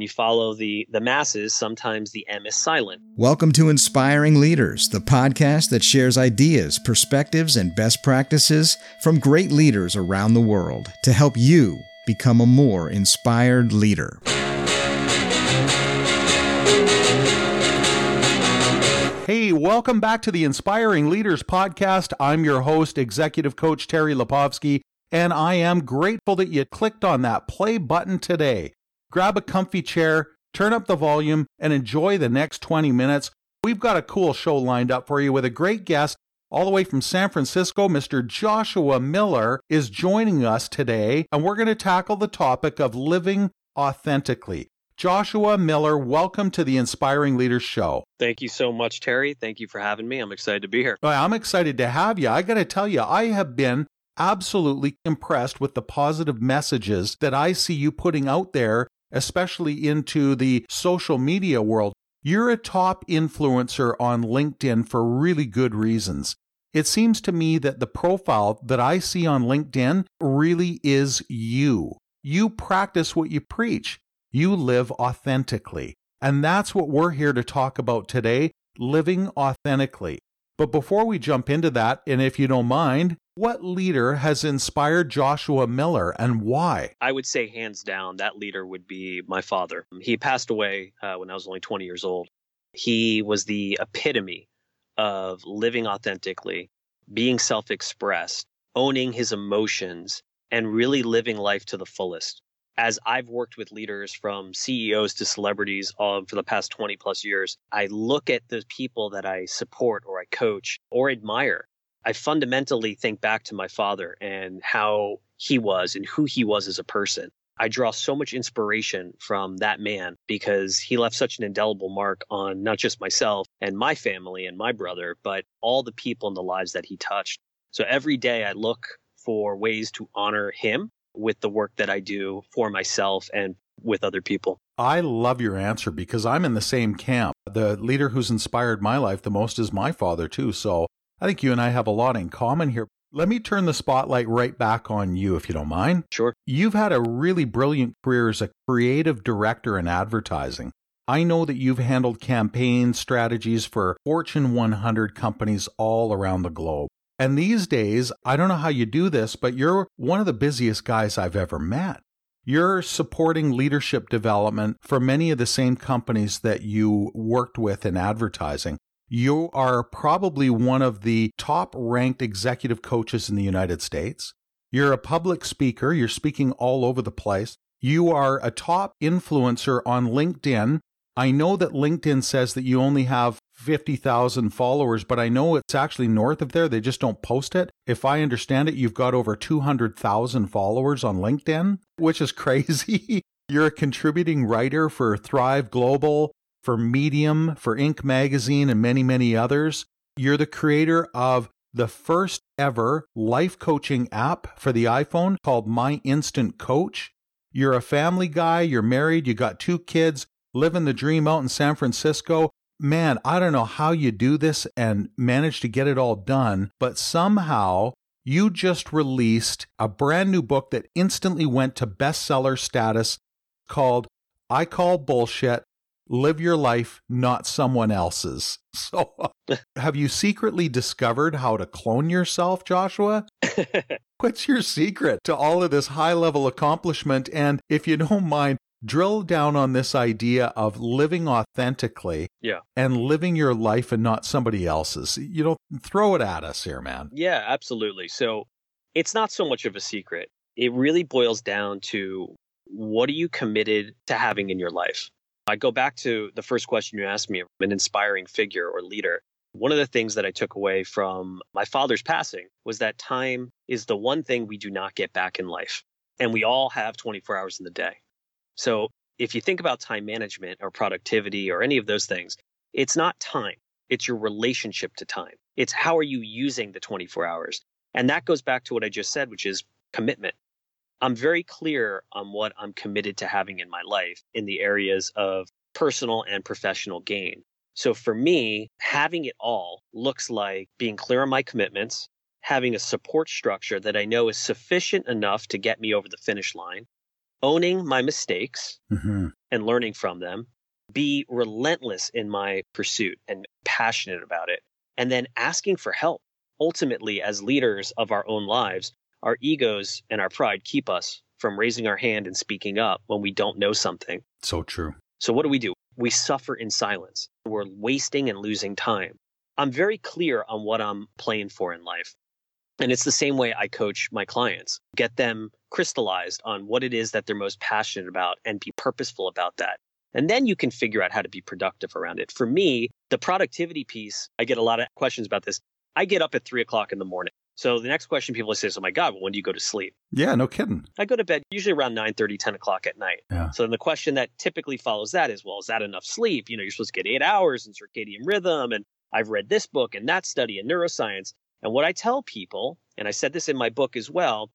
you follow the the masses, sometimes the M is silent. Welcome to Inspiring Leaders, the podcast that shares ideas, perspectives, and best practices from great leaders around the world to help you become a more inspired leader. Hey, welcome back to the Inspiring Leaders podcast. I'm your host, Executive Coach Terry Lipovski, and I am grateful that you clicked on that play button today grab a comfy chair, turn up the volume, and enjoy the next 20 minutes. We've got a cool show lined up for you with a great guest. All the way from San Francisco, Mr. Joshua Miller is joining us today, and we're going to tackle the topic of living authentically. Joshua Miller, welcome to the Inspiring Leaders Show. Thank you so much, Terry. Thank you for having me. I'm excited to be here. I'm excited to have you. I got to tell you, I have been absolutely impressed with the positive messages that I see you putting out there especially into the social media world, you're a top influencer on LinkedIn for really good reasons. It seems to me that the profile that I see on LinkedIn really is you. You practice what you preach. You live authentically. And that's what we're here to talk about today living authentically. But before we jump into that, and if you don't mind, what leader has inspired Joshua Miller and why? I would say, hands down, that leader would be my father. He passed away uh, when I was only 20 years old. He was the epitome of living authentically, being self expressed, owning his emotions, and really living life to the fullest as I've worked with leaders from CEOs to celebrities um, for the past 20 plus years, I look at the people that I support or I coach or admire. I fundamentally think back to my father and how he was and who he was as a person. I draw so much inspiration from that man because he left such an indelible mark on not just myself and my family and my brother, but all the people in the lives that he touched. So every day I look for ways to honor him with the work that I do for myself and with other people. I love your answer because I'm in the same camp. The leader who's inspired my life the most is my father, too. So I think you and I have a lot in common here. Let me turn the spotlight right back on you, if you don't mind. Sure. You've had a really brilliant career as a creative director in advertising. I know that you've handled campaign strategies for Fortune 100 companies all around the globe. And these days, I don't know how you do this, but you're one of the busiest guys I've ever met. You're supporting leadership development for many of the same companies that you worked with in advertising. You are probably one of the top ranked executive coaches in the United States. You're a public speaker. You're speaking all over the place. You are a top influencer on LinkedIn. I know that LinkedIn says that you only have 50,000 followers, but I know it's actually north of there. They just don't post it. If I understand it, you've got over 200,000 followers on LinkedIn, which is crazy. You're a contributing writer for Thrive Global, for Medium, for Inc. Magazine, and many, many others. You're the creator of the first ever life coaching app for the iPhone called My Instant Coach. You're a family guy, you're married, you got two kids, living the dream out in San Francisco man, I don't know how you do this and manage to get it all done, but somehow you just released a brand new book that instantly went to bestseller status called I Call Bullshit Live Your Life, Not Someone Else's. So, uh, have you secretly discovered how to clone yourself, Joshua? What's your secret to all of this high level accomplishment? And if you don't mind, drill down on this idea of living authentically yeah. and living your life and not somebody else's. You know, throw it at us here, man. Yeah, absolutely. So it's not so much of a secret. It really boils down to what are you committed to having in your life? I go back to the first question you asked me an inspiring figure or leader. One of the things that I took away from my father's passing was that time is the one thing we do not get back in life. And we all have 24 hours in the day. So if you think about time management or productivity or any of those things, it's not time. It's your relationship to time. It's how are you using the 24 hours? And that goes back to what I just said, which is commitment. I'm very clear on what I'm committed to having in my life in the areas of personal and professional gain. So for me, having it all looks like being clear on my commitments, having a support structure that I know is sufficient enough to get me over the finish line, owning my mistakes hmm and learning from them, be relentless in my pursuit and passionate about it, and then asking for help. Ultimately, as leaders of our own lives, our egos and our pride keep us from raising our hand and speaking up when we don't know something. So true. So, what do we do? We suffer in silence. We're wasting and losing time. I'm very clear on what I'm playing for in life. And it's the same way I coach my clients, get them crystallized on what it is that they're most passionate about and be purposeful about that. And then you can figure out how to be productive around it. For me, the productivity piece, I get a lot of questions about this. I get up at three o'clock in the morning. So the next question people say is, oh my God, when do you go to sleep? Yeah, no kidding. I go to bed usually around 9 30, 10 o'clock at night. Yeah. So then the question that typically follows that is, well, is that enough sleep? You know, you're supposed to get eight hours in circadian rhythm. And I've read this book and that study in neuroscience. And what I tell people, and I said this in my book as well,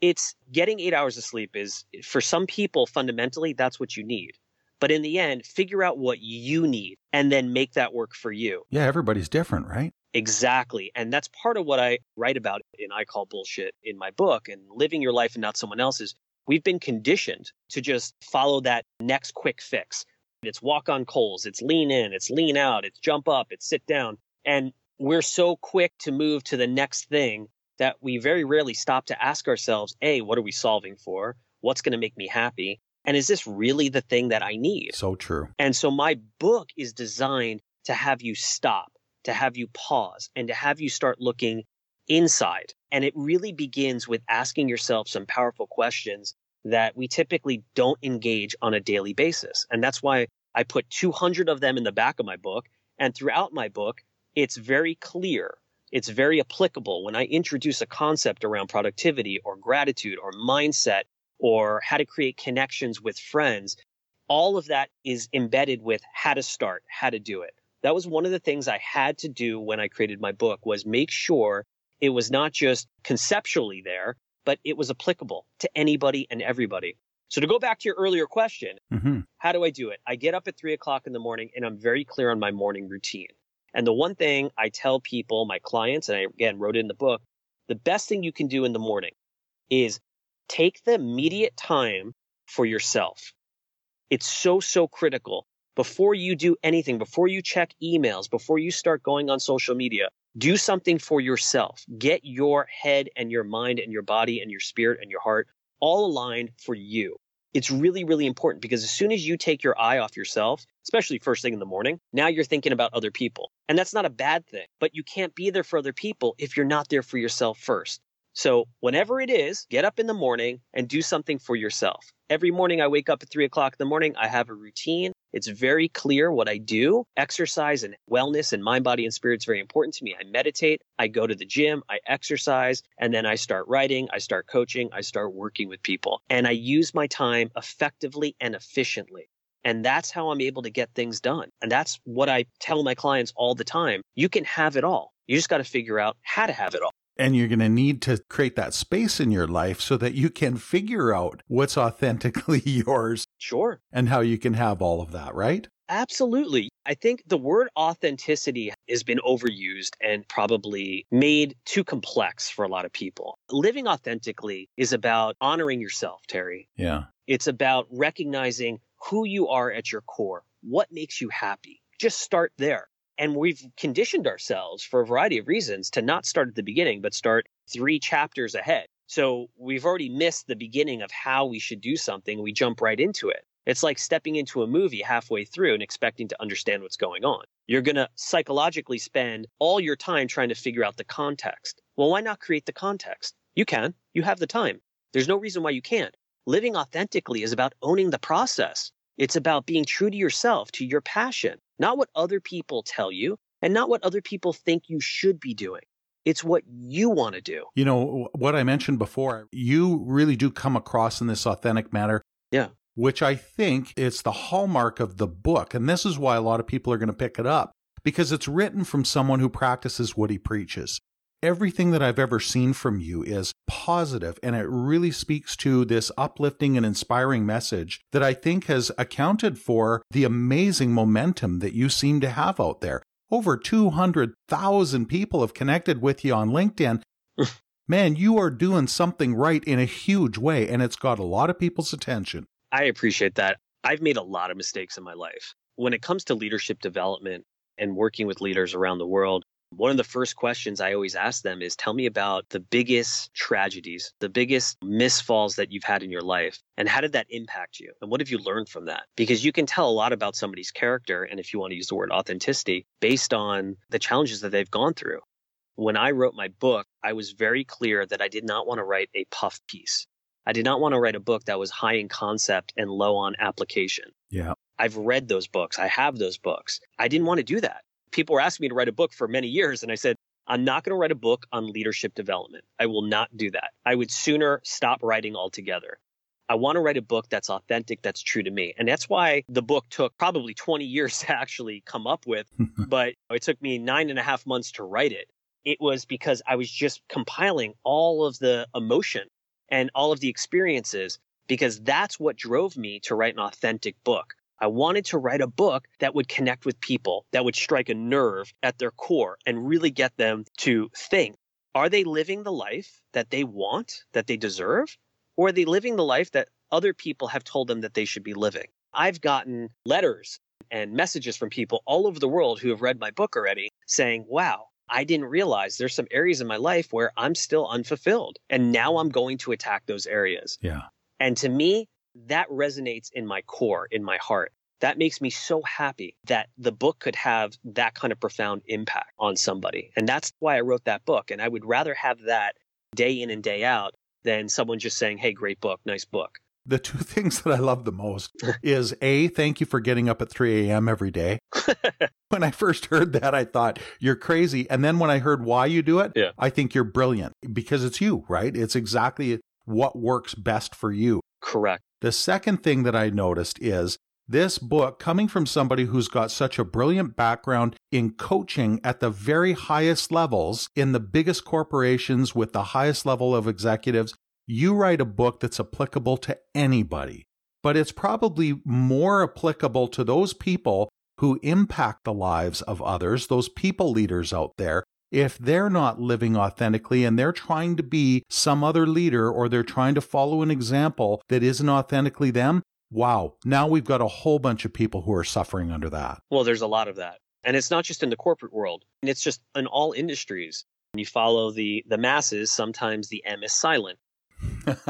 it's getting eight hours of sleep is for some people, fundamentally, that's what you need. But in the end, figure out what you need and then make that work for you. Yeah, everybody's different, right? Exactly. And that's part of what I write about in I Call Bullshit in my book and living your life and not someone else's. We've been conditioned to just follow that next quick fix. It's walk on coals, it's lean in, it's lean out, it's jump up, it's sit down. And we're so quick to move to the next thing that we very rarely stop to ask ourselves, A, what are we solving for? What's going to make me happy? And is this really the thing that I need? So true. And so my book is designed to have you stop, to have you pause, and to have you start looking inside. And it really begins with asking yourself some powerful questions that we typically don't engage on a daily basis. And that's why I put 200 of them in the back of my book. And throughout my book, it's very clear. It's very applicable when I introduce a concept around productivity or gratitude or mindset or how to create connections with friends. All of that is embedded with how to start, how to do it. That was one of the things I had to do when I created my book was make sure it was not just conceptually there, but it was applicable to anybody and everybody. So to go back to your earlier question, hmm how do I do it? I get up at three o'clock in the morning and I'm very clear on my morning routine. And the one thing I tell people, my clients, and I again wrote it in the book, the best thing you can do in the morning is take the immediate time for yourself. It's so, so critical. Before you do anything, before you check emails, before you start going on social media, do something for yourself. Get your head and your mind and your body and your spirit and your heart all aligned for you. It's really, really important because as soon as you take your eye off yourself, especially first thing in the morning, now you're thinking about other people. And that's not a bad thing, but you can't be there for other people if you're not there for yourself first. So, whenever it is, get up in the morning and do something for yourself. Every morning I wake up at three o'clock in the morning, I have a routine. It's very clear what I do. Exercise and wellness and mind, body, and spirit is very important to me. I meditate, I go to the gym, I exercise, and then I start writing, I start coaching, I start working with people. And I use my time effectively and efficiently. And that's how I'm able to get things done. And that's what I tell my clients all the time. You can have it all. You just got to figure out how to have it all. And you're going to need to create that space in your life so that you can figure out what's authentically yours Sure. and how you can have all of that, right? Absolutely. I think the word authenticity has been overused and probably made too complex for a lot of people. Living authentically is about honoring yourself, Terry. Yeah. It's about recognizing who you are at your core, what makes you happy. Just start there. And we've conditioned ourselves for a variety of reasons to not start at the beginning, but start three chapters ahead. So we've already missed the beginning of how we should do something. We jump right into it. It's like stepping into a movie halfway through and expecting to understand what's going on. You're going to psychologically spend all your time trying to figure out the context. Well, why not create the context? You can. You have the time. There's no reason why you can't. Living authentically is about owning the process. It's about being true to yourself, to your passion, not what other people tell you and not what other people think you should be doing. It's what you want to do. You know, what I mentioned before, you really do come across in this authentic manner. Yeah. Which I think it's the hallmark of the book. And this is why a lot of people are going to pick it up because it's written from someone who practices what he preaches. Everything that I've ever seen from you is positive, and it really speaks to this uplifting and inspiring message that I think has accounted for the amazing momentum that you seem to have out there. Over 200,000 people have connected with you on LinkedIn. man, you are doing something right in a huge way, and it's got a lot of people's attention. I appreciate that. I've made a lot of mistakes in my life. When it comes to leadership development and working with leaders around the world, one of the first questions I always ask them is tell me about the biggest tragedies, the biggest misfalls that you've had in your life, and how did that impact you? And what have you learned from that? Because you can tell a lot about somebody's character, and if you want to use the word authenticity, based on the challenges that they've gone through. When I wrote my book, I was very clear that I did not want to write a puff piece. I did not want to write a book that was high in concept and low on application. Yeah. I've read those books. I have those books. I didn't want to do that. People were asking me to write a book for many years, and I said, I'm not going to write a book on leadership development. I will not do that. I would sooner stop writing altogether. I want to write a book that's authentic, that's true to me. And that's why the book took probably 20 years to actually come up with, but it took me nine and a half months to write it. It was because I was just compiling all of the emotion and all of the experiences because that's what drove me to write an authentic book. I wanted to write a book that would connect with people, that would strike a nerve at their core and really get them to think are they living the life that they want, that they deserve? Or are they living the life that other people have told them that they should be living? I've gotten letters and messages from people all over the world who have read my book already saying, wow, I didn't realize there's some areas in my life where I'm still unfulfilled. And now I'm going to attack those areas. Yeah. And to me, that resonates in my core, in my heart. That makes me so happy that the book could have that kind of profound impact on somebody. And that's why I wrote that book. And I would rather have that day in and day out than someone just saying, hey, great book, nice book. The two things that I love the most is A, thank you for getting up at 3 a.m. every day. when I first heard that, I thought, you're crazy. And then when I heard why you do it, yeah. I think you're brilliant because it's you, right? It's exactly what works best for you. Correct. The second thing that I noticed is this book, coming from somebody who's got such a brilliant background in coaching at the very highest levels in the biggest corporations with the highest level of executives, you write a book that's applicable to anybody. But it's probably more applicable to those people who impact the lives of others, those people leaders out there, if they're not living authentically and they're trying to be some other leader or they're trying to follow an example that isn't authentically them, wow, now we've got a whole bunch of people who are suffering under that. Well, there's a lot of that. And it's not just in the corporate world, and it's just in all industries. When you follow the the masses, sometimes the M is silent.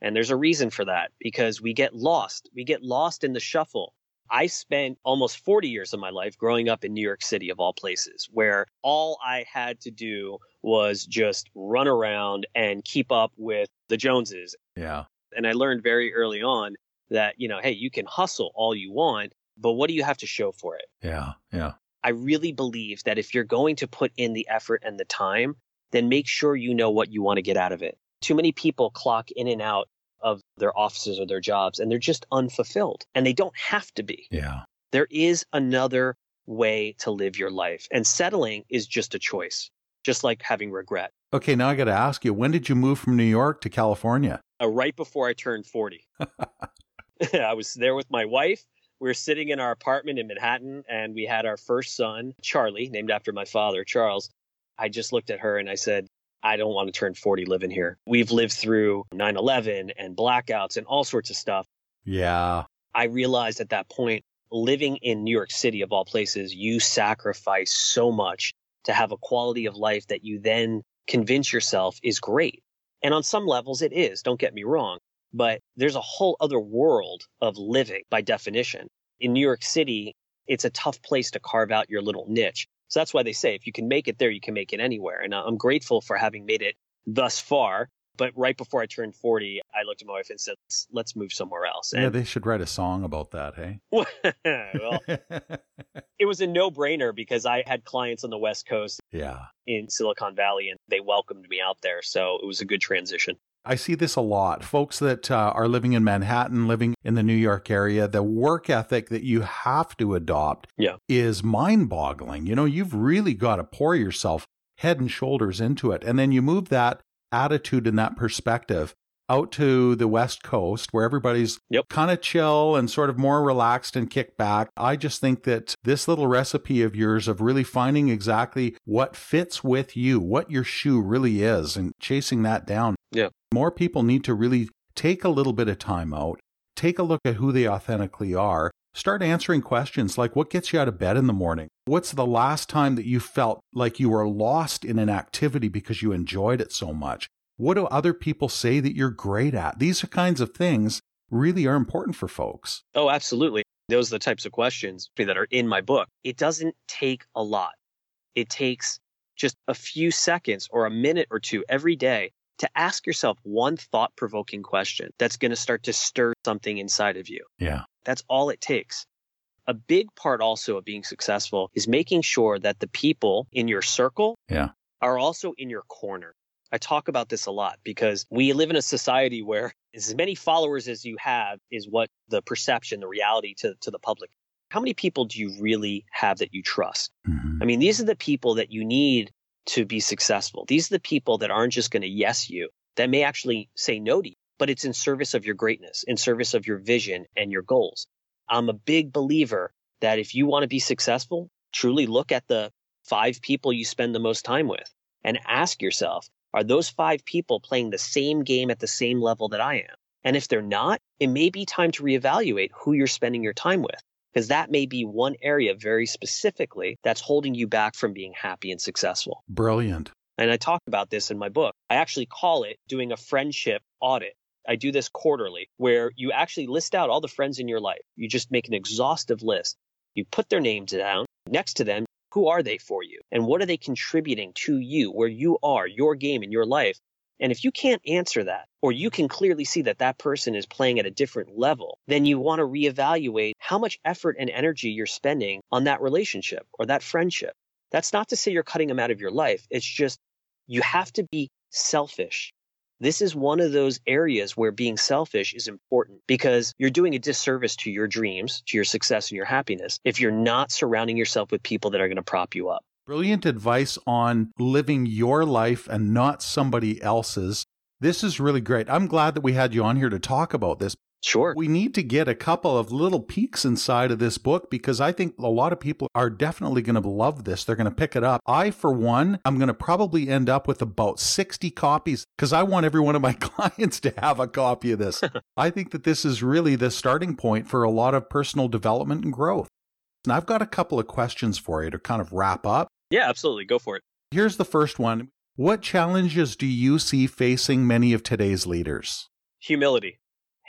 and there's a reason for that because we get lost. We get lost in the shuffle. I spent almost 40 years of my life growing up in New York City, of all places, where all I had to do was just run around and keep up with the Joneses. Yeah. And I learned very early on that, you know, hey, you can hustle all you want, but what do you have to show for it? Yeah. Yeah. I really believe that if you're going to put in the effort and the time, then make sure you know what you want to get out of it. Too many people clock in and out of their offices or their jobs and they're just unfulfilled and they don't have to be. Yeah. There is another way to live your life and settling is just a choice, just like having regret. Okay, now I got to ask you, when did you move from New York to California? Uh, right before I turned 40. I was there with my wife. We were sitting in our apartment in Manhattan and we had our first son, Charlie, named after my father, Charles. I just looked at her and I said, I don't want to turn 40 living here. We've lived through 9 11 and blackouts and all sorts of stuff. Yeah. I realized at that point, living in New York City, of all places, you sacrifice so much to have a quality of life that you then convince yourself is great. And on some levels, it is, don't get me wrong. But there's a whole other world of living by definition. In New York City, it's a tough place to carve out your little niche. So that's why they say if you can make it there, you can make it anywhere. And uh, I'm grateful for having made it thus far. But right before I turned 40, I looked at my wife and said, let's, let's move somewhere else. yeah, they should write a song about that, hey? well, it was a no brainer because I had clients on the West Coast yeah. in Silicon Valley and they welcomed me out there. So it was a good transition. I see this a lot. Folks that uh, are living in Manhattan, living in the New York area, the work ethic that you have to adopt Yeah. is mind boggling. You know, you've really got to pour yourself head and shoulders into it. And then you move that attitude and that perspective out to the West Coast where everybody's Yep. kind of chill and sort of more relaxed and kick back. I just think that this little recipe of yours of really finding exactly what fits with you, what your shoe really is, and chasing that down. Yeah. More people need to really take a little bit of time out, take a look at who they authentically are, start answering questions like what gets you out of bed in the morning? What's the last time that you felt like you were lost in an activity because you enjoyed it so much? What do other people say that you're great at? These are kinds of things really are important for folks. Oh, absolutely. Those are the types of questions that are in my book. It doesn't take a lot. It takes just a few seconds or a minute or two every day to ask yourself one thought provoking question that's going to start to stir something inside of you. Yeah. That's all it takes. A big part also of being successful is making sure that the people in your circle Yeah. are also in your corner. I talk about this a lot because we live in a society where as many followers as you have is what the perception, the reality to, to the public. How many people do you really have that you trust? Mhm. I mean, these are the people that you need to be successful. These are the people that aren't just going to yes you, that may actually say no to you, but it's in service of your greatness, in service of your vision and your goals. I'm a big believer that if you want to be successful, truly look at the five people you spend the most time with and ask yourself, are those five people playing the same game at the same level that I am? And if they're not, it may be time to reevaluate who you're spending your time with because that may be one area very specifically that's holding you back from being happy and successful. Brilliant. And I talk about this in my book. I actually call it doing a friendship audit. I do this quarterly where you actually list out all the friends in your life. You just make an exhaustive list. You put their names down next to them. Who are they for you? And what are they contributing to you, where you are, your game and your life? And if you can't answer that, or you can clearly see that that person is playing at a different level, then you want to reevaluate how much effort and energy you're spending on that relationship or that friendship. That's not to say you're cutting them out of your life. It's just you have to be selfish. This is one of those areas where being selfish is important because you're doing a disservice to your dreams, to your success and your happiness if you're not surrounding yourself with people that are going to prop you up. Brilliant advice on living your life and not somebody else's. This is really great. I'm glad that we had you on here to talk about this. Sure. We need to get a couple of little peeks inside of this book because I think a lot of people are definitely going to love this. They're going to pick it up. I, for one, I'm going to probably end up with about 60 copies because I want every one of my clients to have a copy of this. I think that this is really the starting point for a lot of personal development and growth. And I've got a couple of questions for you to kind of wrap up. Yeah, absolutely. Go for it. Here's the first one. What challenges do you see facing many of today's leaders? Humility,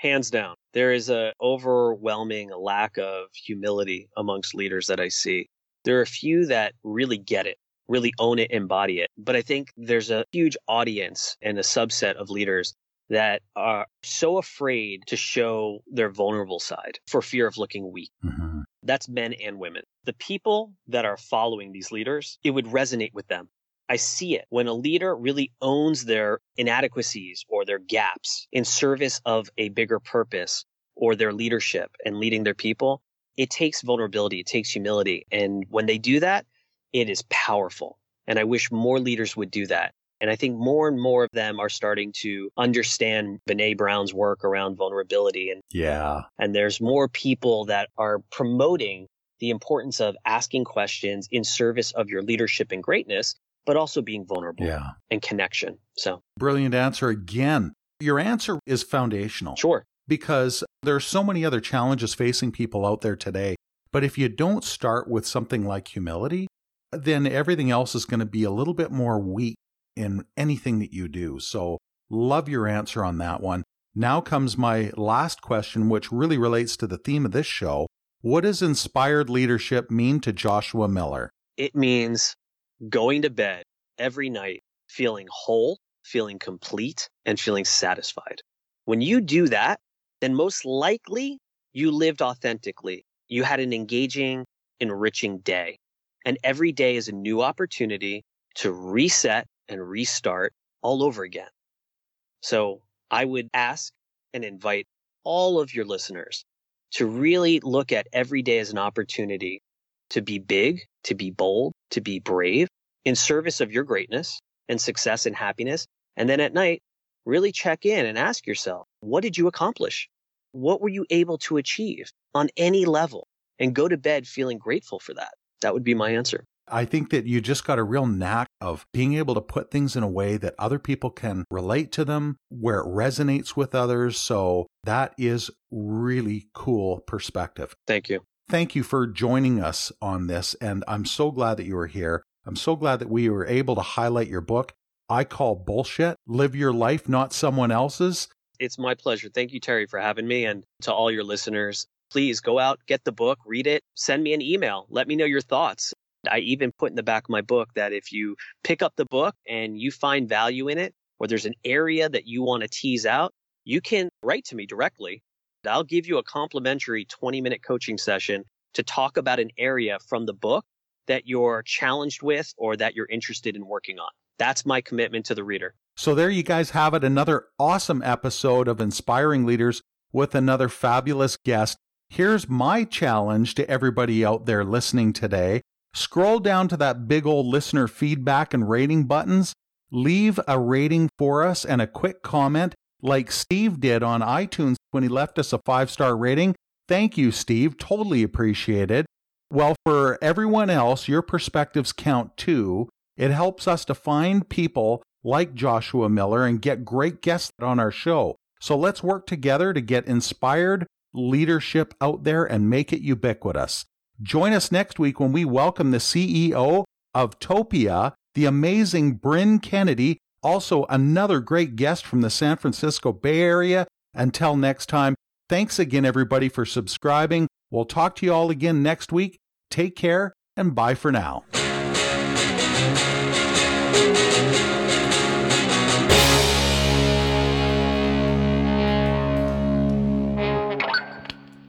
hands down. There is a overwhelming lack of humility amongst leaders that I see. There are a few that really get it, really own it, embody it. But I think there's a huge audience and a subset of leaders that are so afraid to show their vulnerable side for fear of looking weak. Mm-hmm. That's men and women. The people that are following these leaders, it would resonate with them. I see it when a leader really owns their inadequacies or their gaps in service of a bigger purpose or their leadership and leading their people. It takes vulnerability, it takes humility. And when they do that, it is powerful. And I wish more leaders would do that. And I think more and more of them are starting to understand Brene Brown's work around vulnerability and Yeah. and there's more people that are promoting the importance of asking questions in service of your leadership and greatness, but also being vulnerable Yeah. and connection. So, Brilliant answer again. Your answer is foundational sure. because there are so many other challenges facing people out there today. But if you don't start with something like humility, then everything else is going to be a little bit more weak in anything that you do. So, love your answer on that one. Now comes my last question, which really relates to the theme of this show. What does inspired leadership mean to Joshua Miller? It means going to bed every night feeling whole, feeling complete, and feeling satisfied. When you do that, then most likely you lived authentically. You had an engaging, enriching day. And every day is a new opportunity to reset and restart all over again. So I would ask and invite all of your listeners to really look at every day as an opportunity to be big, to be bold, to be brave in service of your greatness and success and happiness. And then at night, really check in and ask yourself, what did you accomplish? What were you able to achieve on any level? And go to bed feeling grateful for that. That would be my answer. I think that you just got a real knack of being able to put things in a way that other people can relate to them, where it resonates with others. So that is really cool perspective. Thank you. Thank you for joining us on this. And I'm so glad that you were here. I'm so glad that we were able to highlight your book. I call bullshit. Live your life, not someone else's. It's my pleasure. Thank you, Terry, for having me. And to all your listeners, please go out, get the book, read it, send me an email. Let me know your thoughts. I even put in the back of my book that if you pick up the book and you find value in it, or there's an area that you want to tease out, you can write to me directly. I'll give you a complimentary 20 minute coaching session to talk about an area from the book that you're challenged with or that you're interested in working on. That's my commitment to the reader. So there you guys have it. Another awesome episode of Inspiring Leaders with another fabulous guest. Here's my challenge to everybody out there listening today. Scroll down to that big old listener feedback and rating buttons. Leave a rating for us and a quick comment like Steve did on iTunes when he left us a five star rating. Thank you, Steve. Totally appreciate it. Well, for everyone else, your perspectives count too. It helps us to find people like Joshua Miller and get great guests on our show. So let's work together to get inspired leadership out there and make it ubiquitous. Join us next week when we welcome the CEO of Topia, the amazing Brynne Kennedy, also another great guest from the San Francisco Bay Area. Until next time, thanks again, everybody, for subscribing. We'll talk to you all again next week. Take care and bye for now.